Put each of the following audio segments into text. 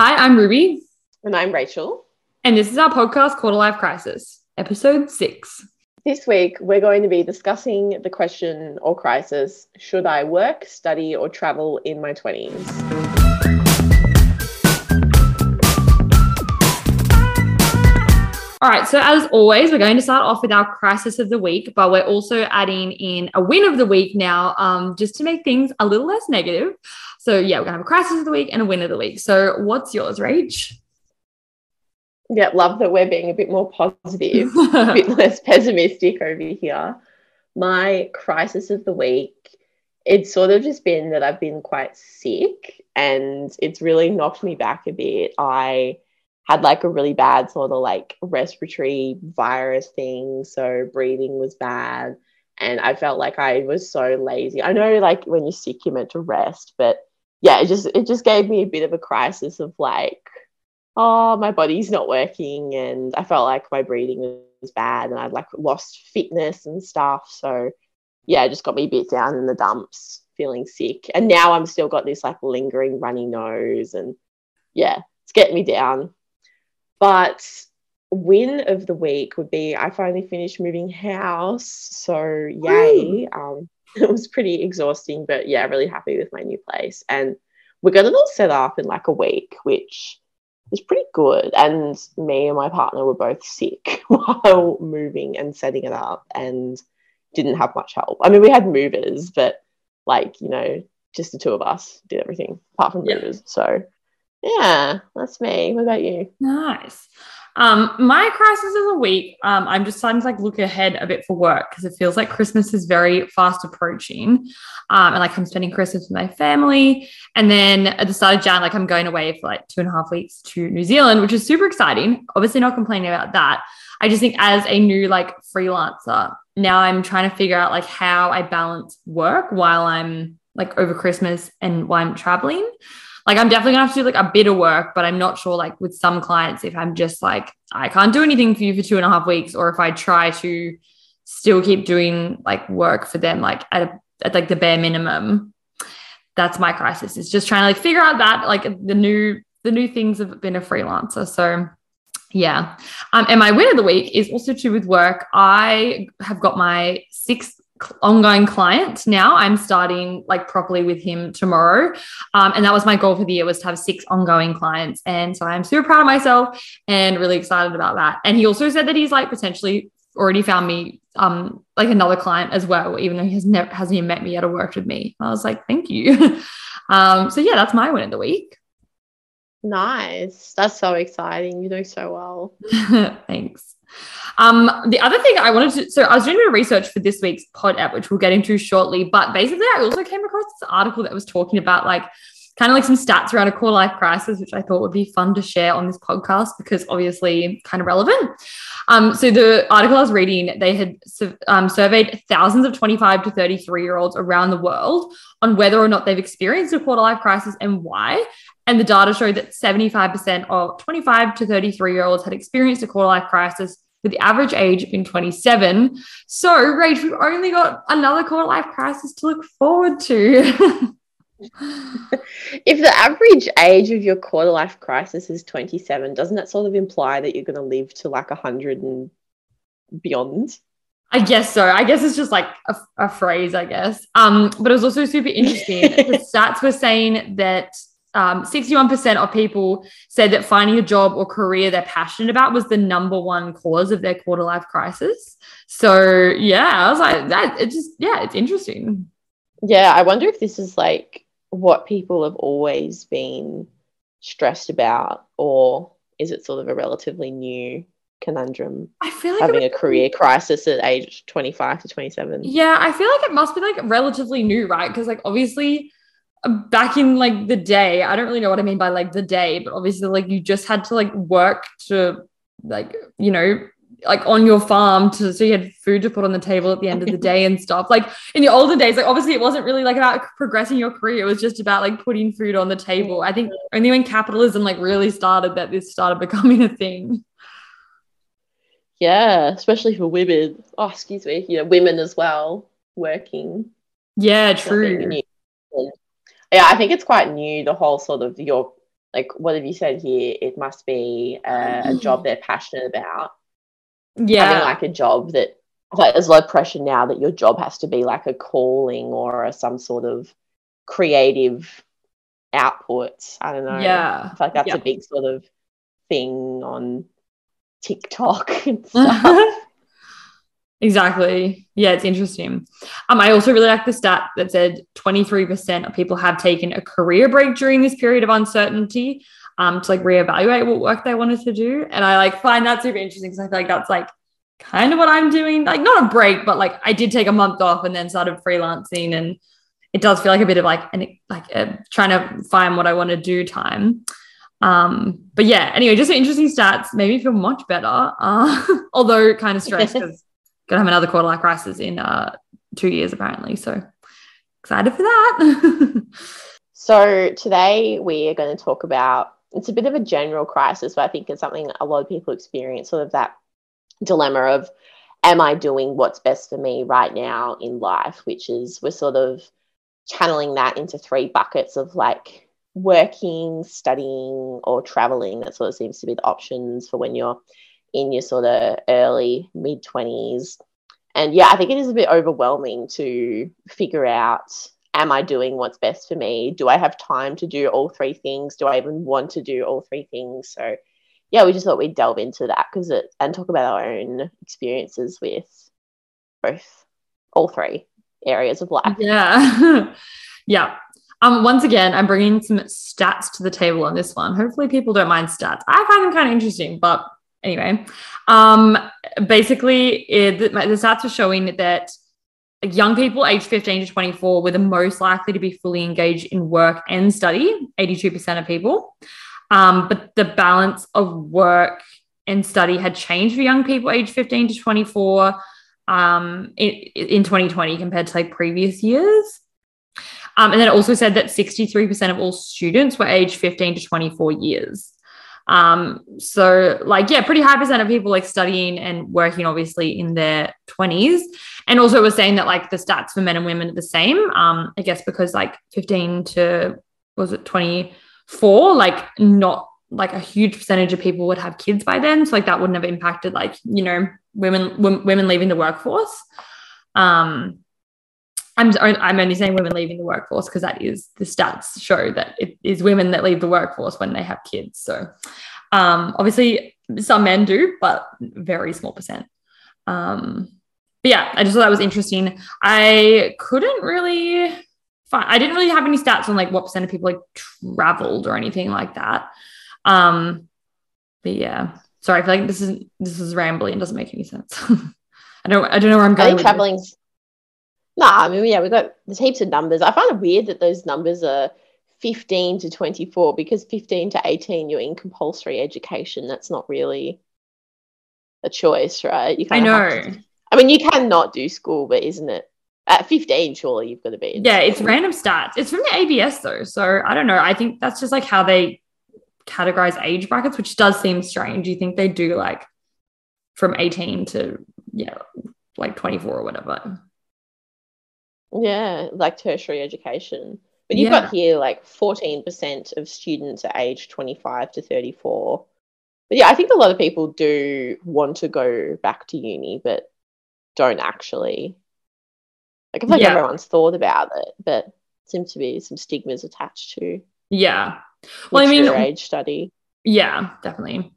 Hi, I'm Ruby. And I'm Rachel. And this is our podcast, Quarter Life Crisis, episode six. This week, we're going to be discussing the question or crisis should I work, study, or travel in my 20s? All right, so as always, we're going to start off with our crisis of the week, but we're also adding in a win of the week now, um, just to make things a little less negative. So yeah, we're gonna have a crisis of the week and a win of the week. So what's yours, Rach? Yeah, love that we're being a bit more positive, a bit less pessimistic over here. My crisis of the week, it's sort of just been that I've been quite sick and it's really knocked me back a bit. I had like a really bad sort of like respiratory virus thing. So breathing was bad. And I felt like I was so lazy. I know like when you're sick, you're meant to rest, but yeah, it just it just gave me a bit of a crisis of like, oh, my body's not working. And I felt like my breathing was bad and I'd like lost fitness and stuff. So yeah, it just got me a bit down in the dumps, feeling sick. And now I'm still got this like lingering runny nose and yeah, it's getting me down. But win of the week would be I finally finished moving house. So yay. Um, it was pretty exhausting, but yeah, really happy with my new place. And we got it all set up in like a week, which was pretty good. And me and my partner were both sick while moving and setting it up and didn't have much help. I mean, we had movers, but like, you know, just the two of us did everything apart from movers. So yeah, that's me. What about you? Nice. Um, my crisis of the week, um, I'm just starting to like look ahead a bit for work because it feels like Christmas is very fast approaching. Um, and like I'm spending Christmas with my family. And then at the start of Jan, like I'm going away for like two and a half weeks to New Zealand, which is super exciting. Obviously, not complaining about that. I just think as a new like freelancer, now I'm trying to figure out like how I balance work while I'm like over Christmas and while I'm traveling like I'm definitely gonna have to do like a bit of work, but I'm not sure like with some clients if I'm just like I can't do anything for you for two and a half weeks, or if I try to still keep doing like work for them like at, a, at like the bare minimum. That's my crisis. Is just trying to like figure out that like the new the new things have been a freelancer. So yeah. Um, and my win of the week is also to with work. I have got my sixth ongoing client now. I'm starting like properly with him tomorrow. Um, and that was my goal for the year was to have six ongoing clients. And so i'm super proud of myself and really excited about that. And he also said that he's like potentially already found me um like another client as well even though he has never hasn't even met me yet or worked with me. I was like thank you. Um so yeah that's my win of the week. Nice. That's so exciting. You do so well. Thanks um, the other thing I wanted to, so I was doing a bit of research for this week's pod app, which we'll get into shortly. But basically, I also came across this article that was talking about like kind of like some stats around a quarter life crisis, which I thought would be fun to share on this podcast because obviously kind of relevant. Um, so the article I was reading, they had um, surveyed thousands of 25 to 33 year olds around the world on whether or not they've experienced a quarter life crisis and why. And the data showed that 75% of 25 to 33 year olds had experienced a quarter life crisis with the average age being 27. So, Rach, we've only got another quarter life crisis to look forward to. if the average age of your quarter life crisis is 27, doesn't that sort of imply that you're going to live to like 100 and beyond? I guess so. I guess it's just like a, a phrase, I guess. Um, but it was also super interesting. the stats were saying that um, 61% of people said that finding a job or career they're passionate about was the number one cause of their quarter life crisis. So, yeah, I was like, that it just, yeah, it's interesting. Yeah, I wonder if this is like what people have always been stressed about, or is it sort of a relatively new conundrum. I feel like having a career crisis at age 25 to 27. Yeah, I feel like it must be like relatively new, right? Because like obviously back in like the day i don't really know what i mean by like the day but obviously like you just had to like work to like you know like on your farm to so you had food to put on the table at the end of the day and stuff. Like in the older days like obviously it wasn't really like about progressing your career. It was just about like putting food on the table. I think only when capitalism like really started that this started becoming a thing. Yeah especially for women. Oh excuse me. You know women as well working. Yeah true yeah, I think it's quite new. The whole sort of your like what have you said here? It must be a, a mm. job they're passionate about. Yeah. Having like a job that like there's a lot of pressure now that your job has to be like a calling or a, some sort of creative output. I don't know. Yeah. I feel like that's Yeah. a big sort of thing on TikTok and stuff. Exactly. Yeah, it's interesting. Um, I also really like the stat that said 23% of people have taken a career break during this period of uncertainty um, to like reevaluate what work they wanted to do. And I like find that super interesting because I feel like that's like kind of what I'm doing. Like not a break, but like I did take a month off and then started freelancing and it does feel like a bit of like an like a, trying to find what I want to do time. Um, but yeah, anyway, just interesting stats. Made me feel much better. Uh, although kind of stressed because gonna have another quarter life crisis in uh two years apparently. So excited for that. So today we are going to talk about it's a bit of a general crisis, but I think it's something a lot of people experience, sort of that dilemma of am I doing what's best for me right now in life, which is we're sort of channeling that into three buckets of like working, studying, or traveling. That sort of seems to be the options for when you're in your sort of early mid 20s. And yeah, I think it is a bit overwhelming to figure out am I doing what's best for me? Do I have time to do all three things? Do I even want to do all three things? So yeah, we just thought we'd delve into that because it and talk about our own experiences with both all three areas of life. yeah. yeah. Um, once again, I'm bringing some stats to the table on this one. Hopefully, people don't mind stats. I find them kind of interesting, but anyway, um, basically, it, the, stats are showing that young people aged 15 to 24 were the most likely to be fully engaged in work and study, 82% of people. Um, but the balance of work and study had changed for young people aged 15 to 24 um, in, in 2020 compared to like previous years. Um, and then it also said that 63% of all students were aged 15 to 24 years. Um, so like, yeah, pretty high percent of people like studying and working obviously in their 20s. And also was saying that like the stats for men and women are the same. Um, I guess because like 15 to was it 24, like not like a huge percentage of people would have kids by then. So like that wouldn't have impacted like, you know, women w- women leaving the workforce. Um I'm I'm only saying women leaving the workforce because that is the stats show that it is women that leave the workforce when they have kids. So um, obviously some men do, but very small percent. Um, but yeah, I just thought that was interesting. I couldn't really find I didn't really have any stats on like what percent of people like traveled or anything like that. Um, but yeah, sorry, I feel like this is this is rambling. It doesn't make any sense. I don't I don't know where I'm I going. think with this. traveling's no, I mean, yeah, we've got there's heaps of numbers. I find it weird that those numbers are 15 to 24 because 15 to 18 you're in compulsory education. That's not really a choice, right? You I know. to- I mean, you cannot do school, but isn't it at 15? Surely you've got to be. in Yeah, it's random stats. It's from the ABS though. So I don't know. I think that's just like how they categorize age brackets, which does seem strange. You think they do like from 18 to yeah, like 24 or whatever. Yeah, like tertiary education. But you've Yeah. got here like 14% of students are aged 25 to 34. But yeah, I think a lot of people do want to go back to uni, but don't actually. Like, I feel like Yeah. everyone's thought about it, but seems to be some stigmas attached to Yeah. Well, I mean, age study. Yeah, definitely.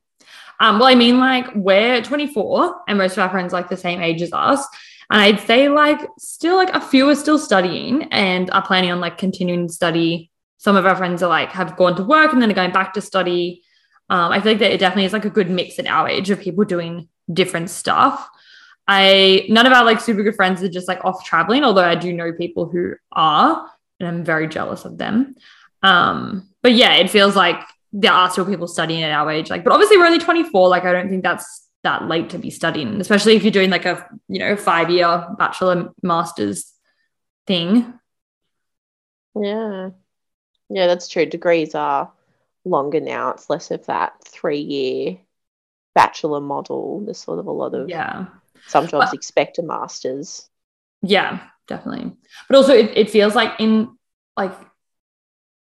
Um, well, I mean, like we're 24 and most of our friends like the same age as us. And I'd say like still like a few are still studying and are planning on like continuing to study. Some of our friends are like have gone to work and then are going back to study. Um, I feel like that it definitely is like a good mix at our age of people doing different stuff. I none of our like super good friends are just like off traveling, although I do know people who are, and I'm very jealous of them. Um, but yeah, it feels like there are still people studying at our age. Like, but obviously we're only 24. Like, I don't think that's that late to be studying, especially if you're doing like a you know five year bachelor master's thing. Yeah. Yeah, that's true. Degrees are longer now. It's less of that three year bachelor model. There's sort of a lot of Yeah. some jobs But- expect a master's. Yeah, definitely. But also, it, it feels like in like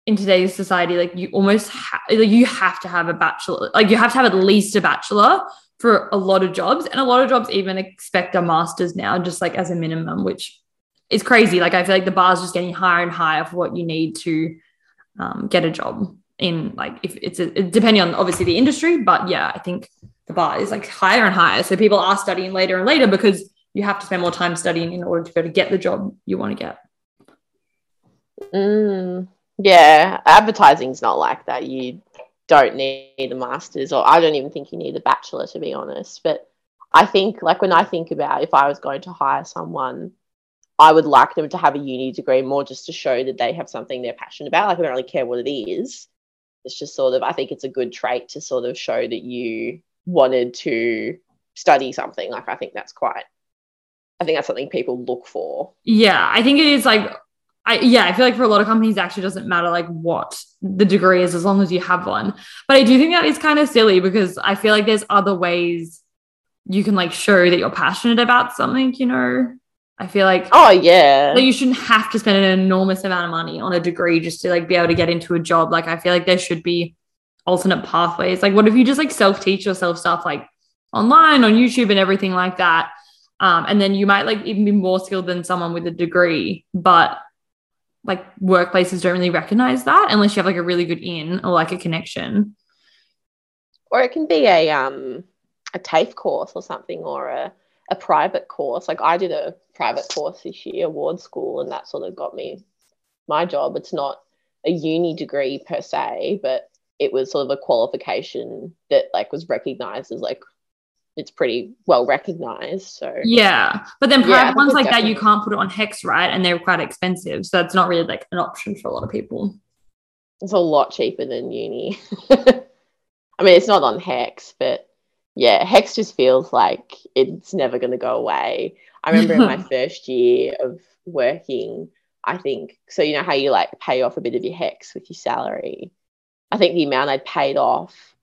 in today's society, like you almost ha- like you have to have a bachelor, like you have to have at least a bachelor for a lot of jobs, and a lot of jobs even expect a master's now, just like as a minimum, which is crazy. Like I feel like the bar is just getting higher and higher for what you need to um, get a job in. Like if it's a, depending on obviously the industry, but yeah, I think the bar is like higher and higher. So people are studying later and later because you have to spend more time studying in order to go to get the job you want to get. Mm, yeah, advertising's not like that. You don't need a master's, or I don't even think you need a bachelor to be honest. But I think, like, when I think about if I was going to hire someone, I would like them to have a uni degree more just to show that they have something they're passionate about. Like, I don't really care what it is. It's just sort of, I think it's a good trait to sort of show that you wanted to study something. Like, I think that's quite, I think that's something people look for. Yeah, I think it is like I, yeah, I feel like for a lot of companies, it actually doesn't matter like what the degree is as long as you have one. But I do think that is kind of silly because I feel like there's other ways you can like show that you're passionate about something, you know? I feel like oh yeah, that you shouldn't have to spend an enormous amount of money on a degree just to like be able to get into a job. Like I feel like there should be alternate pathways. Like what if you just like self teach yourself stuff like online on YouTube and everything like that, um, and then you might like even be more skilled than someone with a degree, but like workplaces don't really recognize that unless you have like a really good in or like a connection. Or it can be a um a TAFE course or something or a, a private course. Like I did a private course this year, award school, and that sort of got me my job. It's not a uni degree per se, but it was sort of a qualification that like was recognized as like it's pretty well recognized. So yeah, but then private yeah, ones like definitely. that you can't put it on HECS, right? And they're quite expensive, so it's not really like an option for a lot of people. It's a lot cheaper than uni. I mean, it's not on HECS, but yeah, HECS just feels like it's never going to go away. I remember in my first year of working, I think so. You know how you like pay off a bit of your HECS with your salary. I think the amount I'd paid off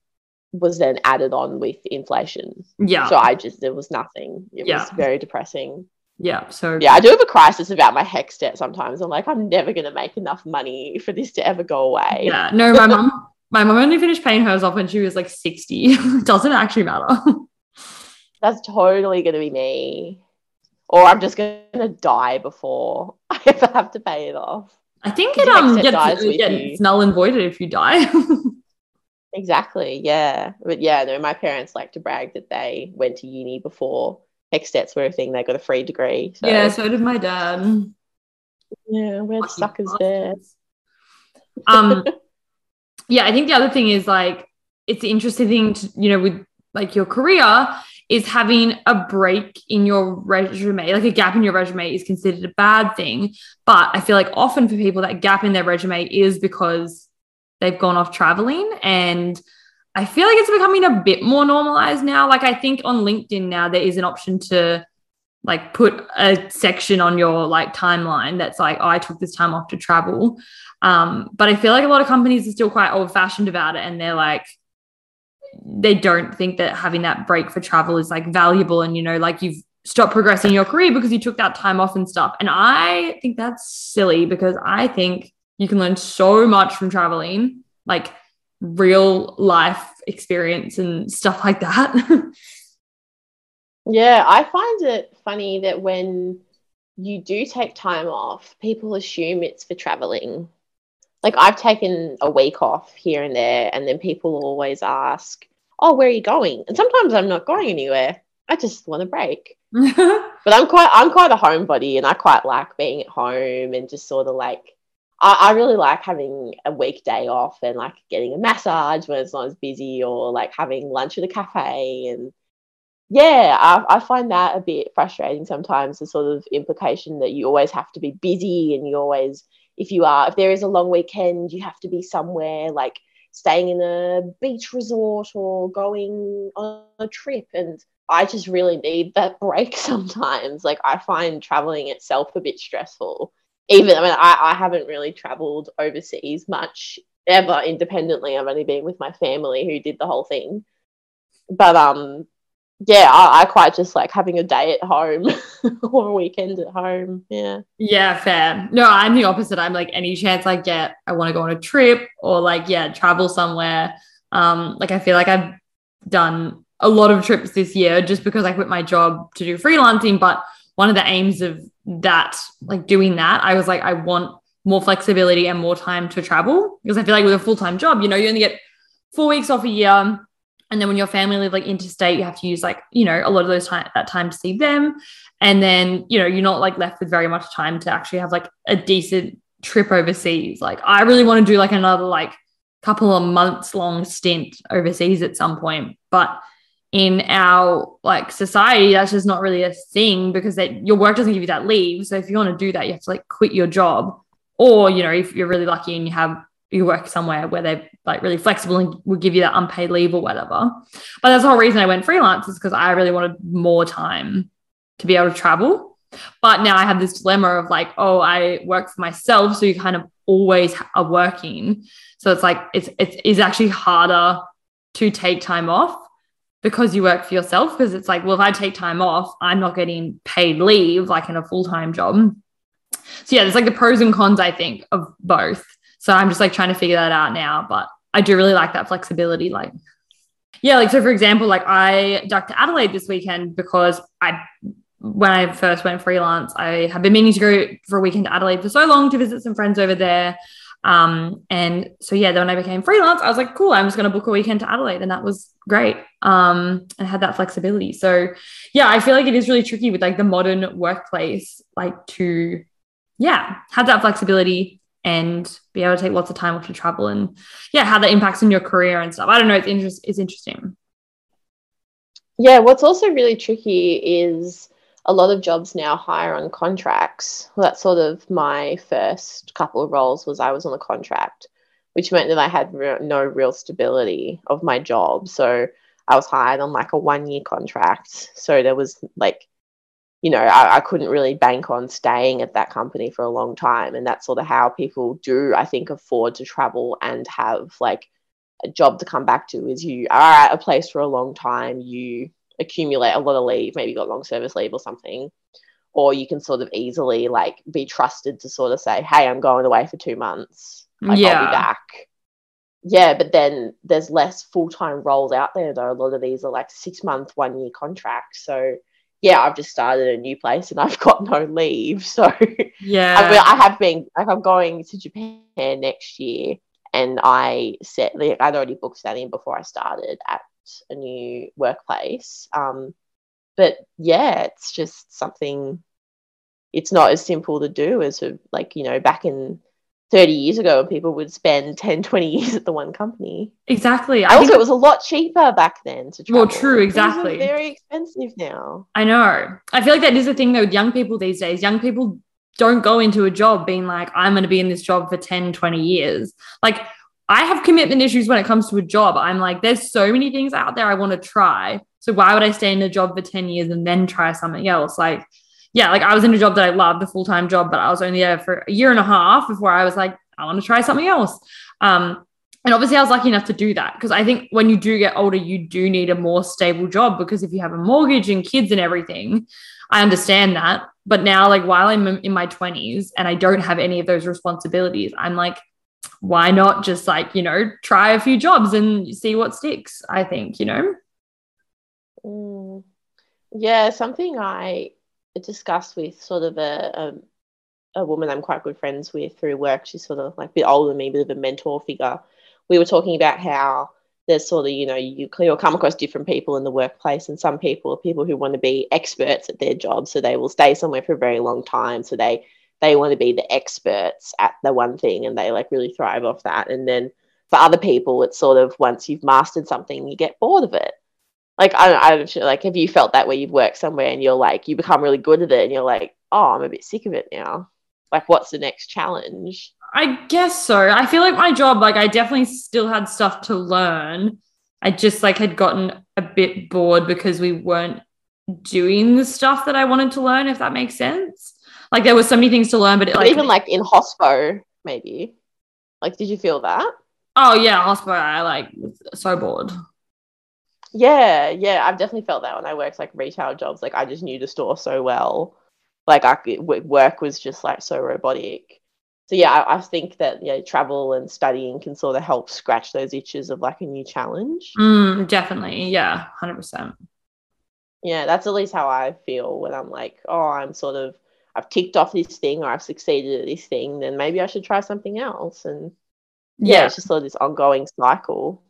was then added on with inflation. Yeah. So I just there was nothing. It yeah. was very depressing. Yeah. So yeah, I do have a crisis about my HECS debt sometimes. I'm like, I'm never gonna make enough money for this to ever go away. Yeah. No, my mom my mom only finished paying hers off when she was like 60. doesn't actually matter. That's totally gonna be me. Or I'm just gonna die before I ever have to pay it off. I think it um gets, it gets null and voided if you die. Exactly. Yeah. But yeah, no, my parents like to brag that they went to uni before debts were a thing. They got a free degree. So. Yeah, so did my dad. Yeah, we're Lucky suckers there. Um yeah, I think the other thing is like it's the interesting thing to, you know, with like your career is having a break in your resume, like a gap in your resume is considered a bad thing. But I feel like often for people that gap in their resume is because they've gone off traveling and I feel like it's becoming a bit more normalized now. Like I think on LinkedIn now there is an option to like put a section on your like timeline that's like, oh, I took this time off to travel. Um, but I feel like a lot of companies are still quite old fashioned about it and they're like, they don't think that having that break for travel is like valuable and you know, like you've stopped progressing your career because you took that time off and stuff. And I think that's silly because I think you can learn so much from traveling, like real life experience and stuff like that. yeah, I find it funny that when you do take time off, people assume it's for traveling. Like I've taken a week off here and there, and then people always ask, "Oh, where are you going?" And sometimes I'm not going anywhere. I just want a break. but I'm quite I'm quite a homebody, and I quite like being at home and just sort of like I, I really like having a weekday off and like getting a massage when it's not as busy or like having lunch at a cafe and yeah, I, I, find that a bit frustrating sometimes. The sort of implication that you always have to be busy and you always, if you are, if there is a long weekend, you have to be somewhere like staying in a beach resort or going on a trip. And I just really need that break sometimes. Like, I find traveling itself a bit stressful even I mean I, I haven't really traveled overseas much ever independently. I've only been with my family who did the whole thing. But um yeah, I, I, quite just like having a day at home or a weekend at home. Yeah. Yeah, fair. No, I'm the opposite. I'm like any chance I get, I want to go on a trip or like, yeah, travel somewhere. Um, like I feel like I've done a lot of trips this year just because I quit my job to do freelancing. But one of the aims of that, like doing that, I was like, I want more flexibility and more time to travel because I feel like with a full time job, you know, you only get four weeks off a year and then when your family live like interstate, you have to use like, you know, a lot of those time that time to see them. And then, you know, you're not like left with very much time to actually have like a decent trip overseas. Like I really want to do like another like couple of months long stint overseas at some point. But in our like society, that's just not really a thing because that your work doesn't give you that leave. So if you want to do that, you have to like quit your job. Or, you know, if you're really lucky and you have you work somewhere where they're like really flexible and will give you that unpaid leave or whatever. But that's the whole reason I went freelance is because I really wanted more time to be able to travel. But now I have this dilemma of like, oh, I work for myself. So you kind of always are working. So it's like, it's, it's, it's actually harder to take time off because you work for yourself. Because it's like, well, if I take time off, I'm not getting paid leave like in a full time job. So yeah, there's like the pros and cons, I think, of both. So I'm just like trying to figure that out now. But I do really like that flexibility. Like, yeah, like so for example, like I ducked to Adelaide this weekend because I when I first went freelance, I had been meaning to go for a weekend to Adelaide for so long to visit some friends over there. Um, and so yeah, then when I became freelance, I was like, cool, I'm just gonna book a weekend to Adelaide. And that was great. Um, and had that flexibility. So yeah, I feel like it is really tricky with like the modern workplace, like to yeah, have that flexibility and be able to take lots of time off to travel and yeah how that impacts on your career and stuff i don't know it's, inter- it's interesting yeah what's also really tricky is a lot of jobs now hire on contracts. Well, that's sort of my first couple of roles was i was on a contract which meant that i had re- no real stability of my job. So i was hired on like a one year contract. So there was like you know, I, I, couldn't really bank on staying at that company for a long time. And that's sort of how people do, I think, afford to travel and have like a job to come back to is you are at a place for a long time, you accumulate a lot of leave, maybe got long service leave or something. Or you can sort of easily like be trusted to sort of say, Hey, I'm going away for two months. Like, yeah. I'll be back. Yeah, but then there's less full time roles out there though. A lot of these are like six month, one year contracts. So yeah, I've just started a new place and I've got no leave. So yeah, I, I have been like I'm going to Japan next year, and I set like I'd already booked that in before I started at a new workplace. Um, but yeah, it's just something. It's not as simple to do as like you know back in 30 years ago when people would spend 10 20 years at the one company exactly I also it was a lot cheaper back then to travel. well true exactly very expensive now i know i feel like that is the thing though with young people these days young people don't go into a job being like i'm going to be in this job for 10 20 years like i have commitment issues when it comes to a job i'm like there's so many things out there i want to try so why would i stay in a job for 10 years and then try something else like yeah, like I was in a job that I loved, a full time job, but I was only there for a year and a half before I was like, I want to try something else. Um, and obviously, I was lucky enough to do that because I think when you do get older, you do need a more stable job because if you have a mortgage and kids and everything, I understand that. But now, like while I'm in my 20s and I don't have any of those responsibilities, I'm like, why not just like, you know, try a few jobs and see what sticks? I think, you know? Mm. Yeah, something I discussed with sort of a, a, a woman I'm quite good friends with through work. She's sort of like a bit older than me, a bit of a mentor figure. We were talking about how there's sort of you know you you'll come across different people in the workplace and some people are people who want to be experts at their job so they will stay somewhere for a very long time so they they want to be the experts at the one thing and they like really thrive off that. And then for other people it's sort of once you've mastered something you get bored of it. Like I, I'm sure, like have you felt that where you've worked somewhere and you're like you become really good at it and you're like oh I'm a bit sick of it now. Like what's the next challenge? I guess so. I feel like my job like I definitely still had stuff to learn. I just like had gotten a bit bored because we weren't doing the stuff that I wanted to learn if that makes sense like there were so many things to learn but, it, like, even like in hospo maybe like did you feel that oh yeah hospo I like was so bored Yeah, yeah, I've definitely felt that when I worked like retail jobs. Like I just knew the store so well. Like I could, work was just like so robotic. So yeah, I, I think that yeah, travel and studying can sort of help scratch those itches of like a new challenge. Mm, definitely, yeah, hundred percent. Yeah, that's at least how I feel when I'm like, oh, I'm sort of I've ticked off this thing or I've succeeded at this thing, then maybe I should try something else. And yeah, yeah it's just sort of this ongoing cycle.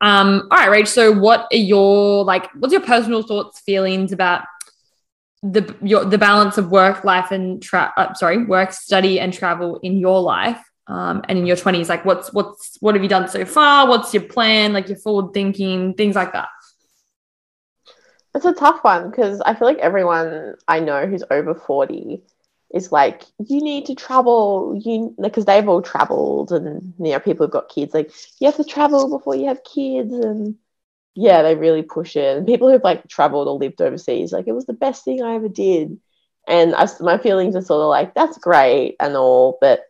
Um, all right, Rach. So what are your like what's your personal thoughts, feelings about the your the balance of work, life and tra- uh, sorry, work, study and travel in your life? Um, and in your 20s, like what's what's what have you done so far? What's your plan? Like your forward thinking, things like that. It's a tough one because I feel like everyone I know who's over 40 is like, you need to travel, you because they've all traveled and you know, people have got kids, like you have to travel before you have kids and yeah, they really push it. And people who've like traveled or lived overseas, like it was the best thing I ever did. And I, my feelings are sort of like, that's great and all, but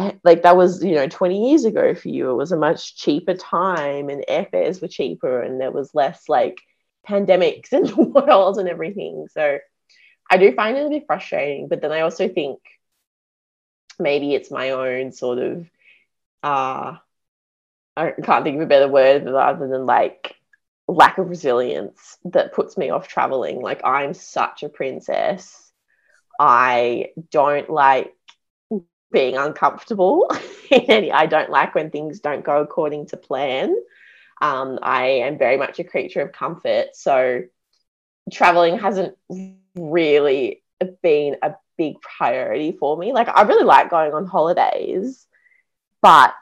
eh, like that was, you know, 20 years ago for you. It was a much cheaper time and airfares were cheaper and there was less like pandemics in the world and everything. So I do find it a bit frustrating, but then I also think maybe it's my own sort of uh I can't think of a better word other than like lack of resilience that puts me off traveling. Like I'm such a princess. I don't like being uncomfortable. I don't like when things don't go according to plan. Um, I am very much a creature of comfort. So traveling hasn't really been a big priority for me. Like, I really like going on holidays, but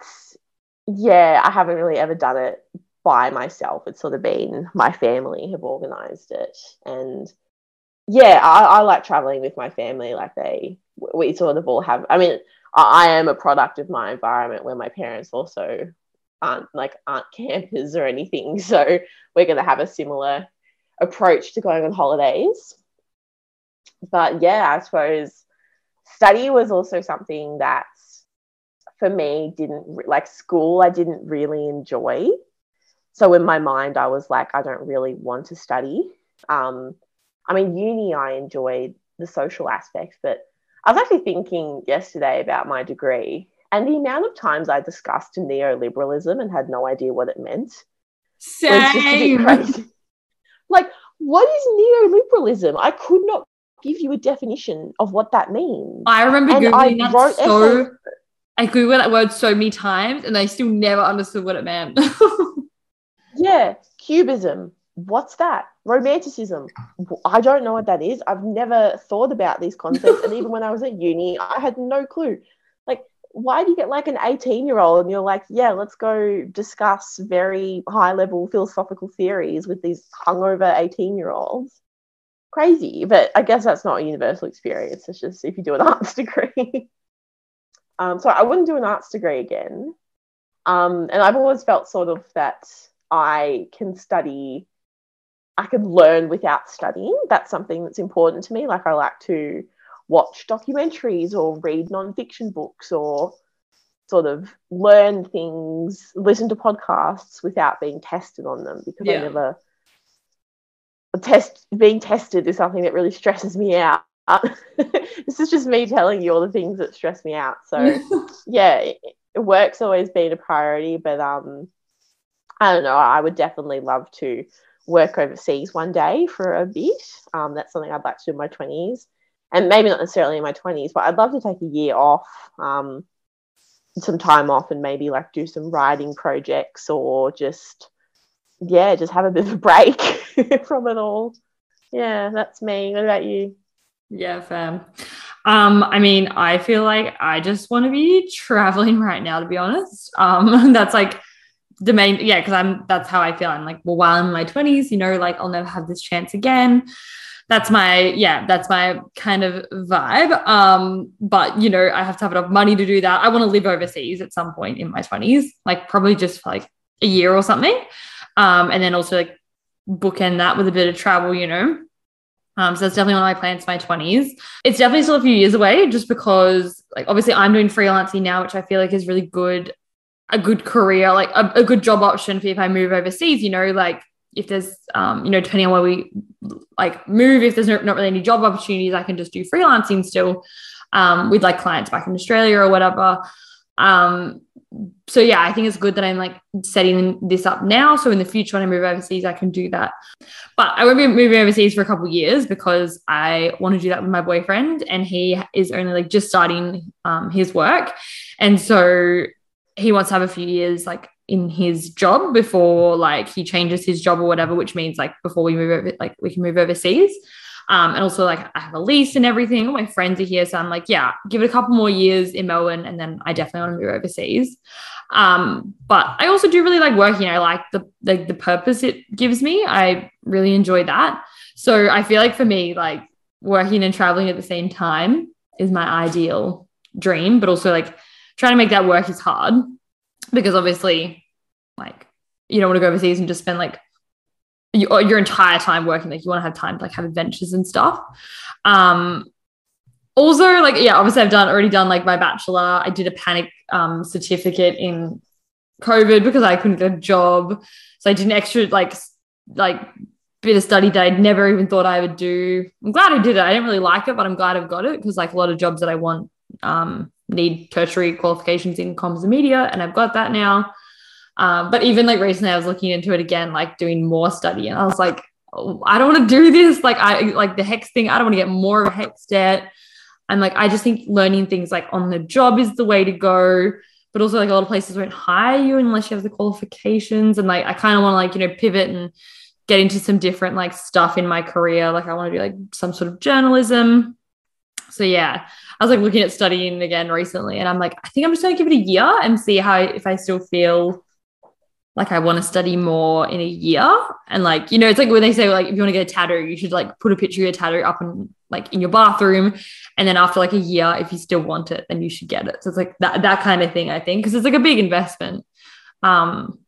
yeah, I haven't really ever done it by myself. It's sort of been my family have organized it. And yeah, I, I like traveling with my family. Like, they, we sort of all have, I mean, I am a product of my environment where my parents also aren't like aren't campers or anything. So we're going to have a similar approach to going on holidays. But yeah, I suppose study was also something that for me didn't like school I didn't really enjoy. So in my mind I was like I don't really want to study. Um I mean uni I enjoyed the social aspect, but I was actually thinking yesterday about my degree and the amount of times I discussed neoliberalism and had no idea what it meant. Same. like, what is neoliberalism? I could not give you a definition of what that means. I remember and Googling I that so essays. I Googled that word so many times and I still never understood what it meant. yeah, cubism. What's that? Romanticism. I don't know what that is. I've never thought about these concepts. and even when I was at uni, I had no clue why do you get like an 18 year old and you're like, yeah, let's go discuss very high level philosophical theories with these hungover 18 year olds? Crazy, but I guess that's not a universal experience. It's just if you do an arts degree. um, so I wouldn't do an arts degree again. Um, and I've always felt sort of that I can study, I can learn without studying. That's something that's important to me. Like I like to watch documentaries or read nonfiction books or sort of learn things, listen to podcasts without being tested on them because yeah. I never test being tested is something that really stresses me out. this is just me telling you all the things that stress me out. So yeah, it, work's always been a priority, but um I don't know, I would definitely love to work overseas one day for a bit. Um, that's something I'd like to do in my 20s and maybe not necessarily in my 20s, but I'd love to take a year off, um, some time off, and maybe like do some writing projects or just, yeah, just have a bit of a break from it all. Yeah, that's me. What about you? Yeah, fam. Um, I mean, I feel like I just want to be traveling right now, to be honest. Um, that's like the main, yeah, because I'm that's how I feel. I'm like, well, while I'm in my 20s, you know, like I'll never have this chance again that's my yeah that's my kind of vibe. Um but you know i have to have enough money to do that. I want to live overseas at some point in my 20s like probably just for like a year or something. Um and then also like bookend that with a bit of travel you know? Um, so that's definitely one of my plans for my 20s. It's definitely still a few years away just because like obviously I'm doing freelancing now, which I feel like is really good a good career, like a, a good job option for if I move overseas, you know, like if there's um, you know depending on where we like move if there's no, not really any job opportunities i can just do freelancing still um, with like clients back in australia or whatever. Um, so yeah i think it's good that i'm like setting this up now. So in the future when i move overseas i can do that. But i won't be moving overseas for a couple years because i want to do that with my boyfriend and he is only like just starting um, his work. And so he wants to have a few years like in his job before like he changes his job or whatever, which means like before we move over, like we can move overseas. Um, and also like I have a lease and everything. All my friends are here, so I'm like, yeah, give it a couple more years in Melbourne, and then I definitely want to move overseas. Um, but I also do really like working. I like the like the purpose it gives me. I really enjoy that. So I feel like for me, like working and traveling at the same time is my ideal dream. But also like trying to make that work is hard because obviously, like, you don't want to go overseas and just spend like your, your entire time working. Like, you want to have time to like have adventures and stuff. Um, also, like, yeah, obviously, I've done already done like my bachelor. I did a panic um, certificate in COVID because I couldn't get a job, so I did an extra like like bit of study that I'd never even thought I would do. I'm glad I did it. I didn't really like it, but I'm glad I've got it because like a lot of jobs that I want um, need tertiary qualifications in comms and media, and I've got that now. Um, but even like recently, I was looking into it again, like doing more study, and I was like, oh, I don't want to do this. Like I like the HECS thing. I don't want to get more of a HECS debt. And like I just think learning things like on the job is the way to go. But also like a lot of places won't hire you unless you have the qualifications. And like I kind of want to like you know pivot and get into some different like stuff in my career. Like I want to do like some sort of journalism. So yeah, I was like looking at studying again recently, and I'm like, I think I'm just gonna give it a year and see how if I still feel like I want to study more in a year. And like, you know, it's like when they say like if you want to get a tattoo, you should like put a picture of your tattoo up and like in your bathroom. And then after like a year, if you still want it, then you should get it. So it's like that that kind of thing, I think, because it's like a big investment. Um,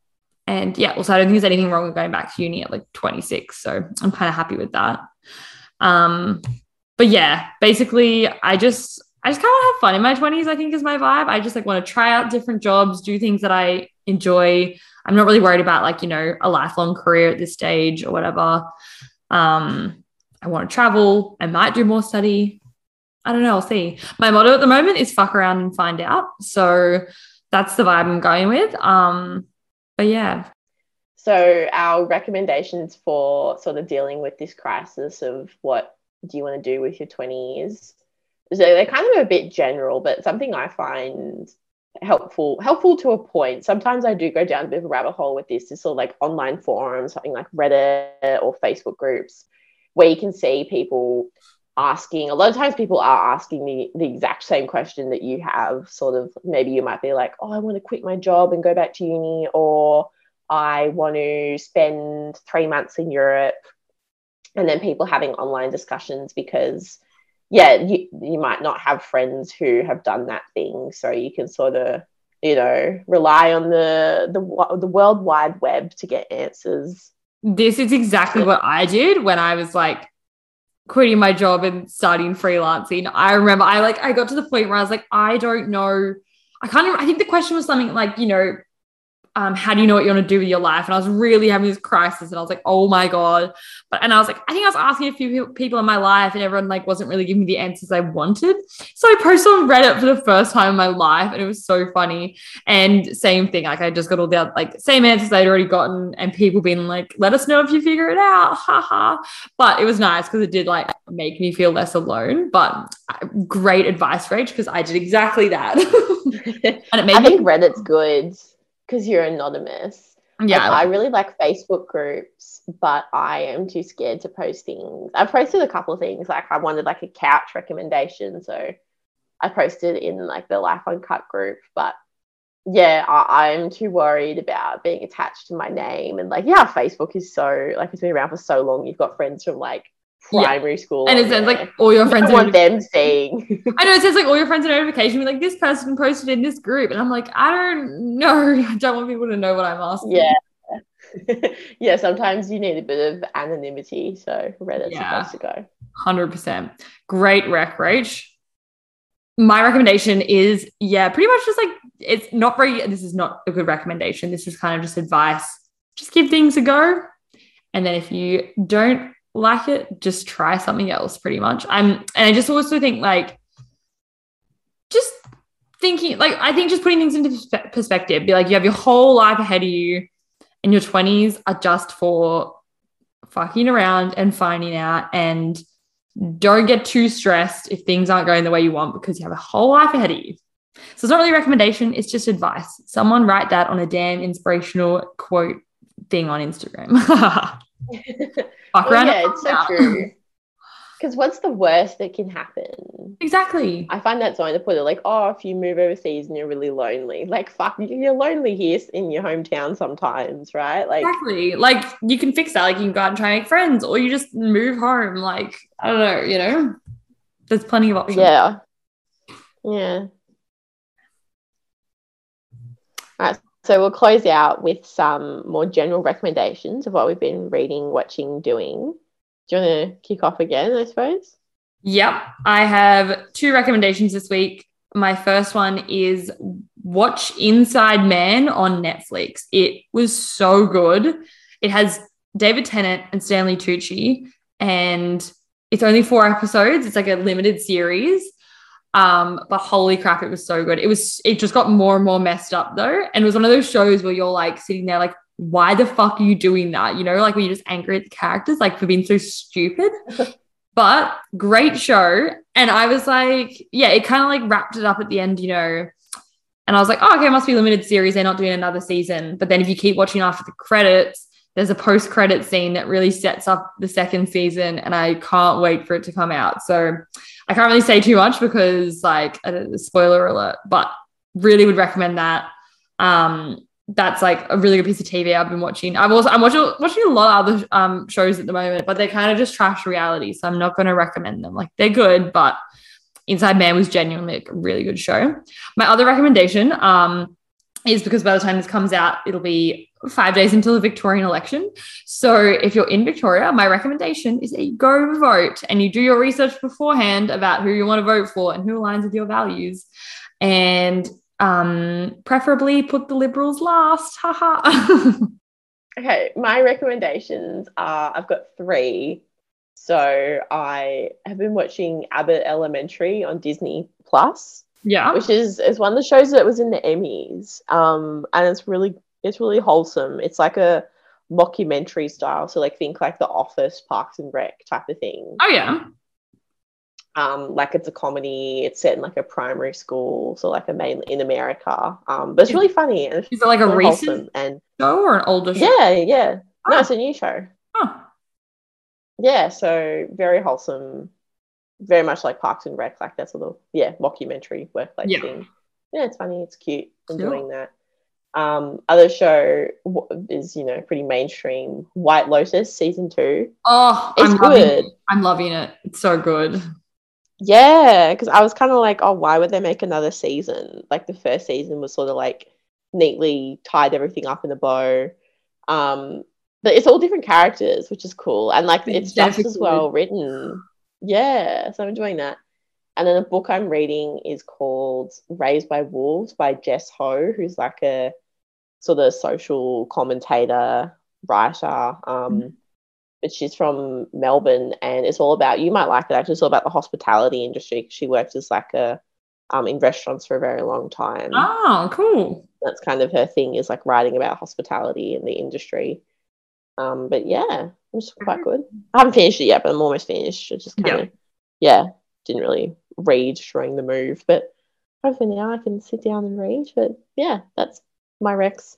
and yeah, also I don't think there's anything wrong with going back to uni at like 26. So I'm kind of happy with that. Um, but yeah, basically, I just I just kind of have fun in my 20s, I think is my vibe. I just like want to try out different jobs, do things that I enjoy. I'm not really worried about like, you know, a lifelong career at this stage or whatever. Um, I want to travel. I might do more study. I don't know. I'll see. My motto at the moment is fuck around and find out. So that's the vibe I'm going with. Um, but yeah. So our recommendations for sort of dealing with this crisis of what do you want to do with your 20s? So they're kind of a bit general, but something I find helpful helpful to a point. Sometimes I do go down a bit of a rabbit hole with this, is sort of like online forums, something like Reddit or Facebook groups, where you can see people asking a lot of times people are asking the, the exact same question that you have sort of maybe you might be like oh i want to quit my job and go back to uni or i want to spend three months in europe and then people having online discussions because yeah you, you might not have friends who have done that thing. So you can sort of you know rely on the the, the world wide web to get answers. This is exactly what i did when i was like quitting my job and starting freelancing. I remember i like i got to the point where i was like i don't know. I kind of i think the question was something like you know um, how do you know what you want to do with your life? And I was really having this crisis, and I was like, oh my god. But and I was like, I think I was asking a few people in my life, and everyone like wasn't really giving me the answers I wanted. So I posted on Reddit for the first time in my life, and it was so funny. And same thing, like I just got all the like same answers I'd already gotten, and people being like, let us know if you figure it out, haha. But it was nice because it did like make me feel less alone. But uh, great advice, Rach, because I did exactly that. and it made I me- think Reddit's good because you're anonymous. Yeah. Like, I really like Facebook groups, but I am too scared to post things. I've posted a couple of things. Like I wanted like a couch recommendation. So I posted in like the Life Uncut group, but yeah, I, am too worried about being attached to my name. And like, yeah, Facebook is so like it's been around for so long. You've got friends from like primary yeah. school. And it says like all your friends want them seeing. I know it says like all your friends are notification. Like this person posted in this group, and I'm like, I don't know. I don't want people to know what I'm asking. Yeah. yeah, sometimes you need a bit of anonymity. So Reddit's yeah. supposed to go. Hundred percent. Great rec, Rach. my recommendation is yeah, pretty much just like it's not very. This is not a good recommendation. This is kind of just advice. Just give things a go, and then if you don't like it, just try something else. Pretty much. I'm, and I just also think like, just thinking like I think just putting things into perspective. Be like you have your whole life ahead of you, and your twenties are just for fucking around and finding out and don't get too stressed if things aren't going the way you want because you have a whole life ahead of you. So it's not really a recommendation, it's just advice. Someone write that on a damn inspirational quote thing on Instagram. Fuck well, around. Yeah, it's so true. Because what's the worst that can happen? Exactly. I find that so to put it like, oh, if you move overseas and you're really lonely, like, fuck, you're lonely here in your hometown sometimes, right? Like, exactly. Like, you can fix that. Like, you can go out and try and make friends, or you just move home. Like, I don't know, you know, there's plenty of options. Yeah. Yeah. So we'll close out with some more general recommendations of what we've been reading, watching, doing do you want to kick off again, I suppose? Yep. I have two recommendations this week. My first one is watch Inside Man on Netflix. It was so good. It has David Tennant and Stanley Tucci, and it's only four episodes. It's like a limited series. Um, but holy crap, it was so good. It was it just got more and more messed up though. And it was one of those shows where you're like sitting there like, why the fuck are you doing that? You know, like when you just angry at the characters, like for being so stupid. but great show. And I was like, yeah, it kind of like wrapped it up at the end, you know. And I was like, oh, okay, it must be limited series. They're not doing another season. But then if you keep watching after the credits, there's a post credit scene that really sets up the second season. And I can't wait for it to come out. So I can't really say too much because, like, a spoiler alert, but really would recommend that. Um, that's like a really good piece of TV I've been watching. I've also I'm watching watching a lot of other um, shows at the moment, but they're kind of just trash reality, so I'm not going to recommend them. Like they're good, but Inside Man was genuinely like a really good show. My other recommendation um, is because by the time this comes out, it'll be five days until the Victorian election. So if you're in Victoria, my recommendation is that you go vote and you do your research beforehand about who you want to vote for and who aligns with your values. And um, preferably put the liberals last. Haha. okay, my recommendations are I've got three. So I have been watching Abbott Elementary on Disney Plus. Yeah. Which is is one of the shows that was in the Emmys. Um, and it's really it's really wholesome. It's like a mockumentary style. So like think like the office, Parks and Rec type of thing. Oh yeah um, like it's a comedy. It's set in like a primary school, so like a main in America. Um, but it's really funny. And Is it like a recent and show or an older show? Yeah, yeah. Oh. No, it's a new show. Oh. Yeah, so very wholesome, very much like Parks and Rec, like that sort of yeah mockumentary workplace yeah. thing. Yeah, it's funny. It's cute. Enjoying that. Um, other show is you know pretty mainstream. White Lotus season two. Oh, it's I'm good. I'm loving it. It's so good. Yeah, because I was kind of like, oh, why would they make another season? Like the first season was sort of like neatly tied everything up in a bow. Um, but it's all different characters, which is cool, and like it's, just as well written. Yeah, so I'm enjoying that. And then a book I'm reading is called Raised by Wolves by Jess Ho, who's like a sort of social commentator, writer. Um, mm-hmm but she's from Melbourne, and it's all about you might like it actually. It's all about the hospitality industry. She worked as like a um, in restaurants for a very long time. Oh, cool. That's kind of her thing is like writing about hospitality in the industry. Um, but yeah, it's quite good. I haven't finished it yet, but I'm almost finished. It just kind of yeah. yeah, didn't really read during the move, but hopefully now I can sit down and read. But yeah, that's my Rex.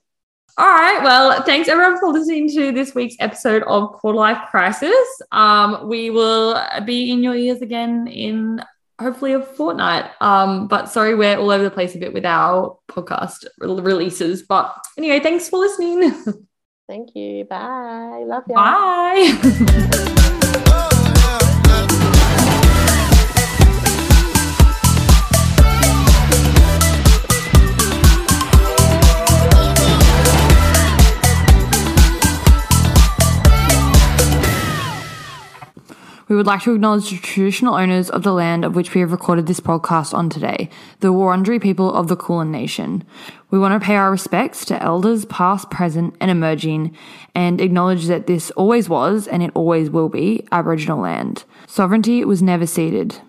All right. Well, thanks everyone for listening to this week's episode of Quarter Life Crisis. Um, we will be in your ears again in hopefully a fortnight. Um, but sorry, we're all over the place a bit with our podcast releases. But anyway, thanks for listening. Thank you. Bye. Love you. Bye. We would like to acknowledge the traditional owners of the land of which we have recorded this podcast on today, the Wurundjeri people of the Kulin Nation. We want to pay our respects to elders past, present, and emerging, and acknowledge that this always was and it always will be Aboriginal land. Sovereignty was never ceded.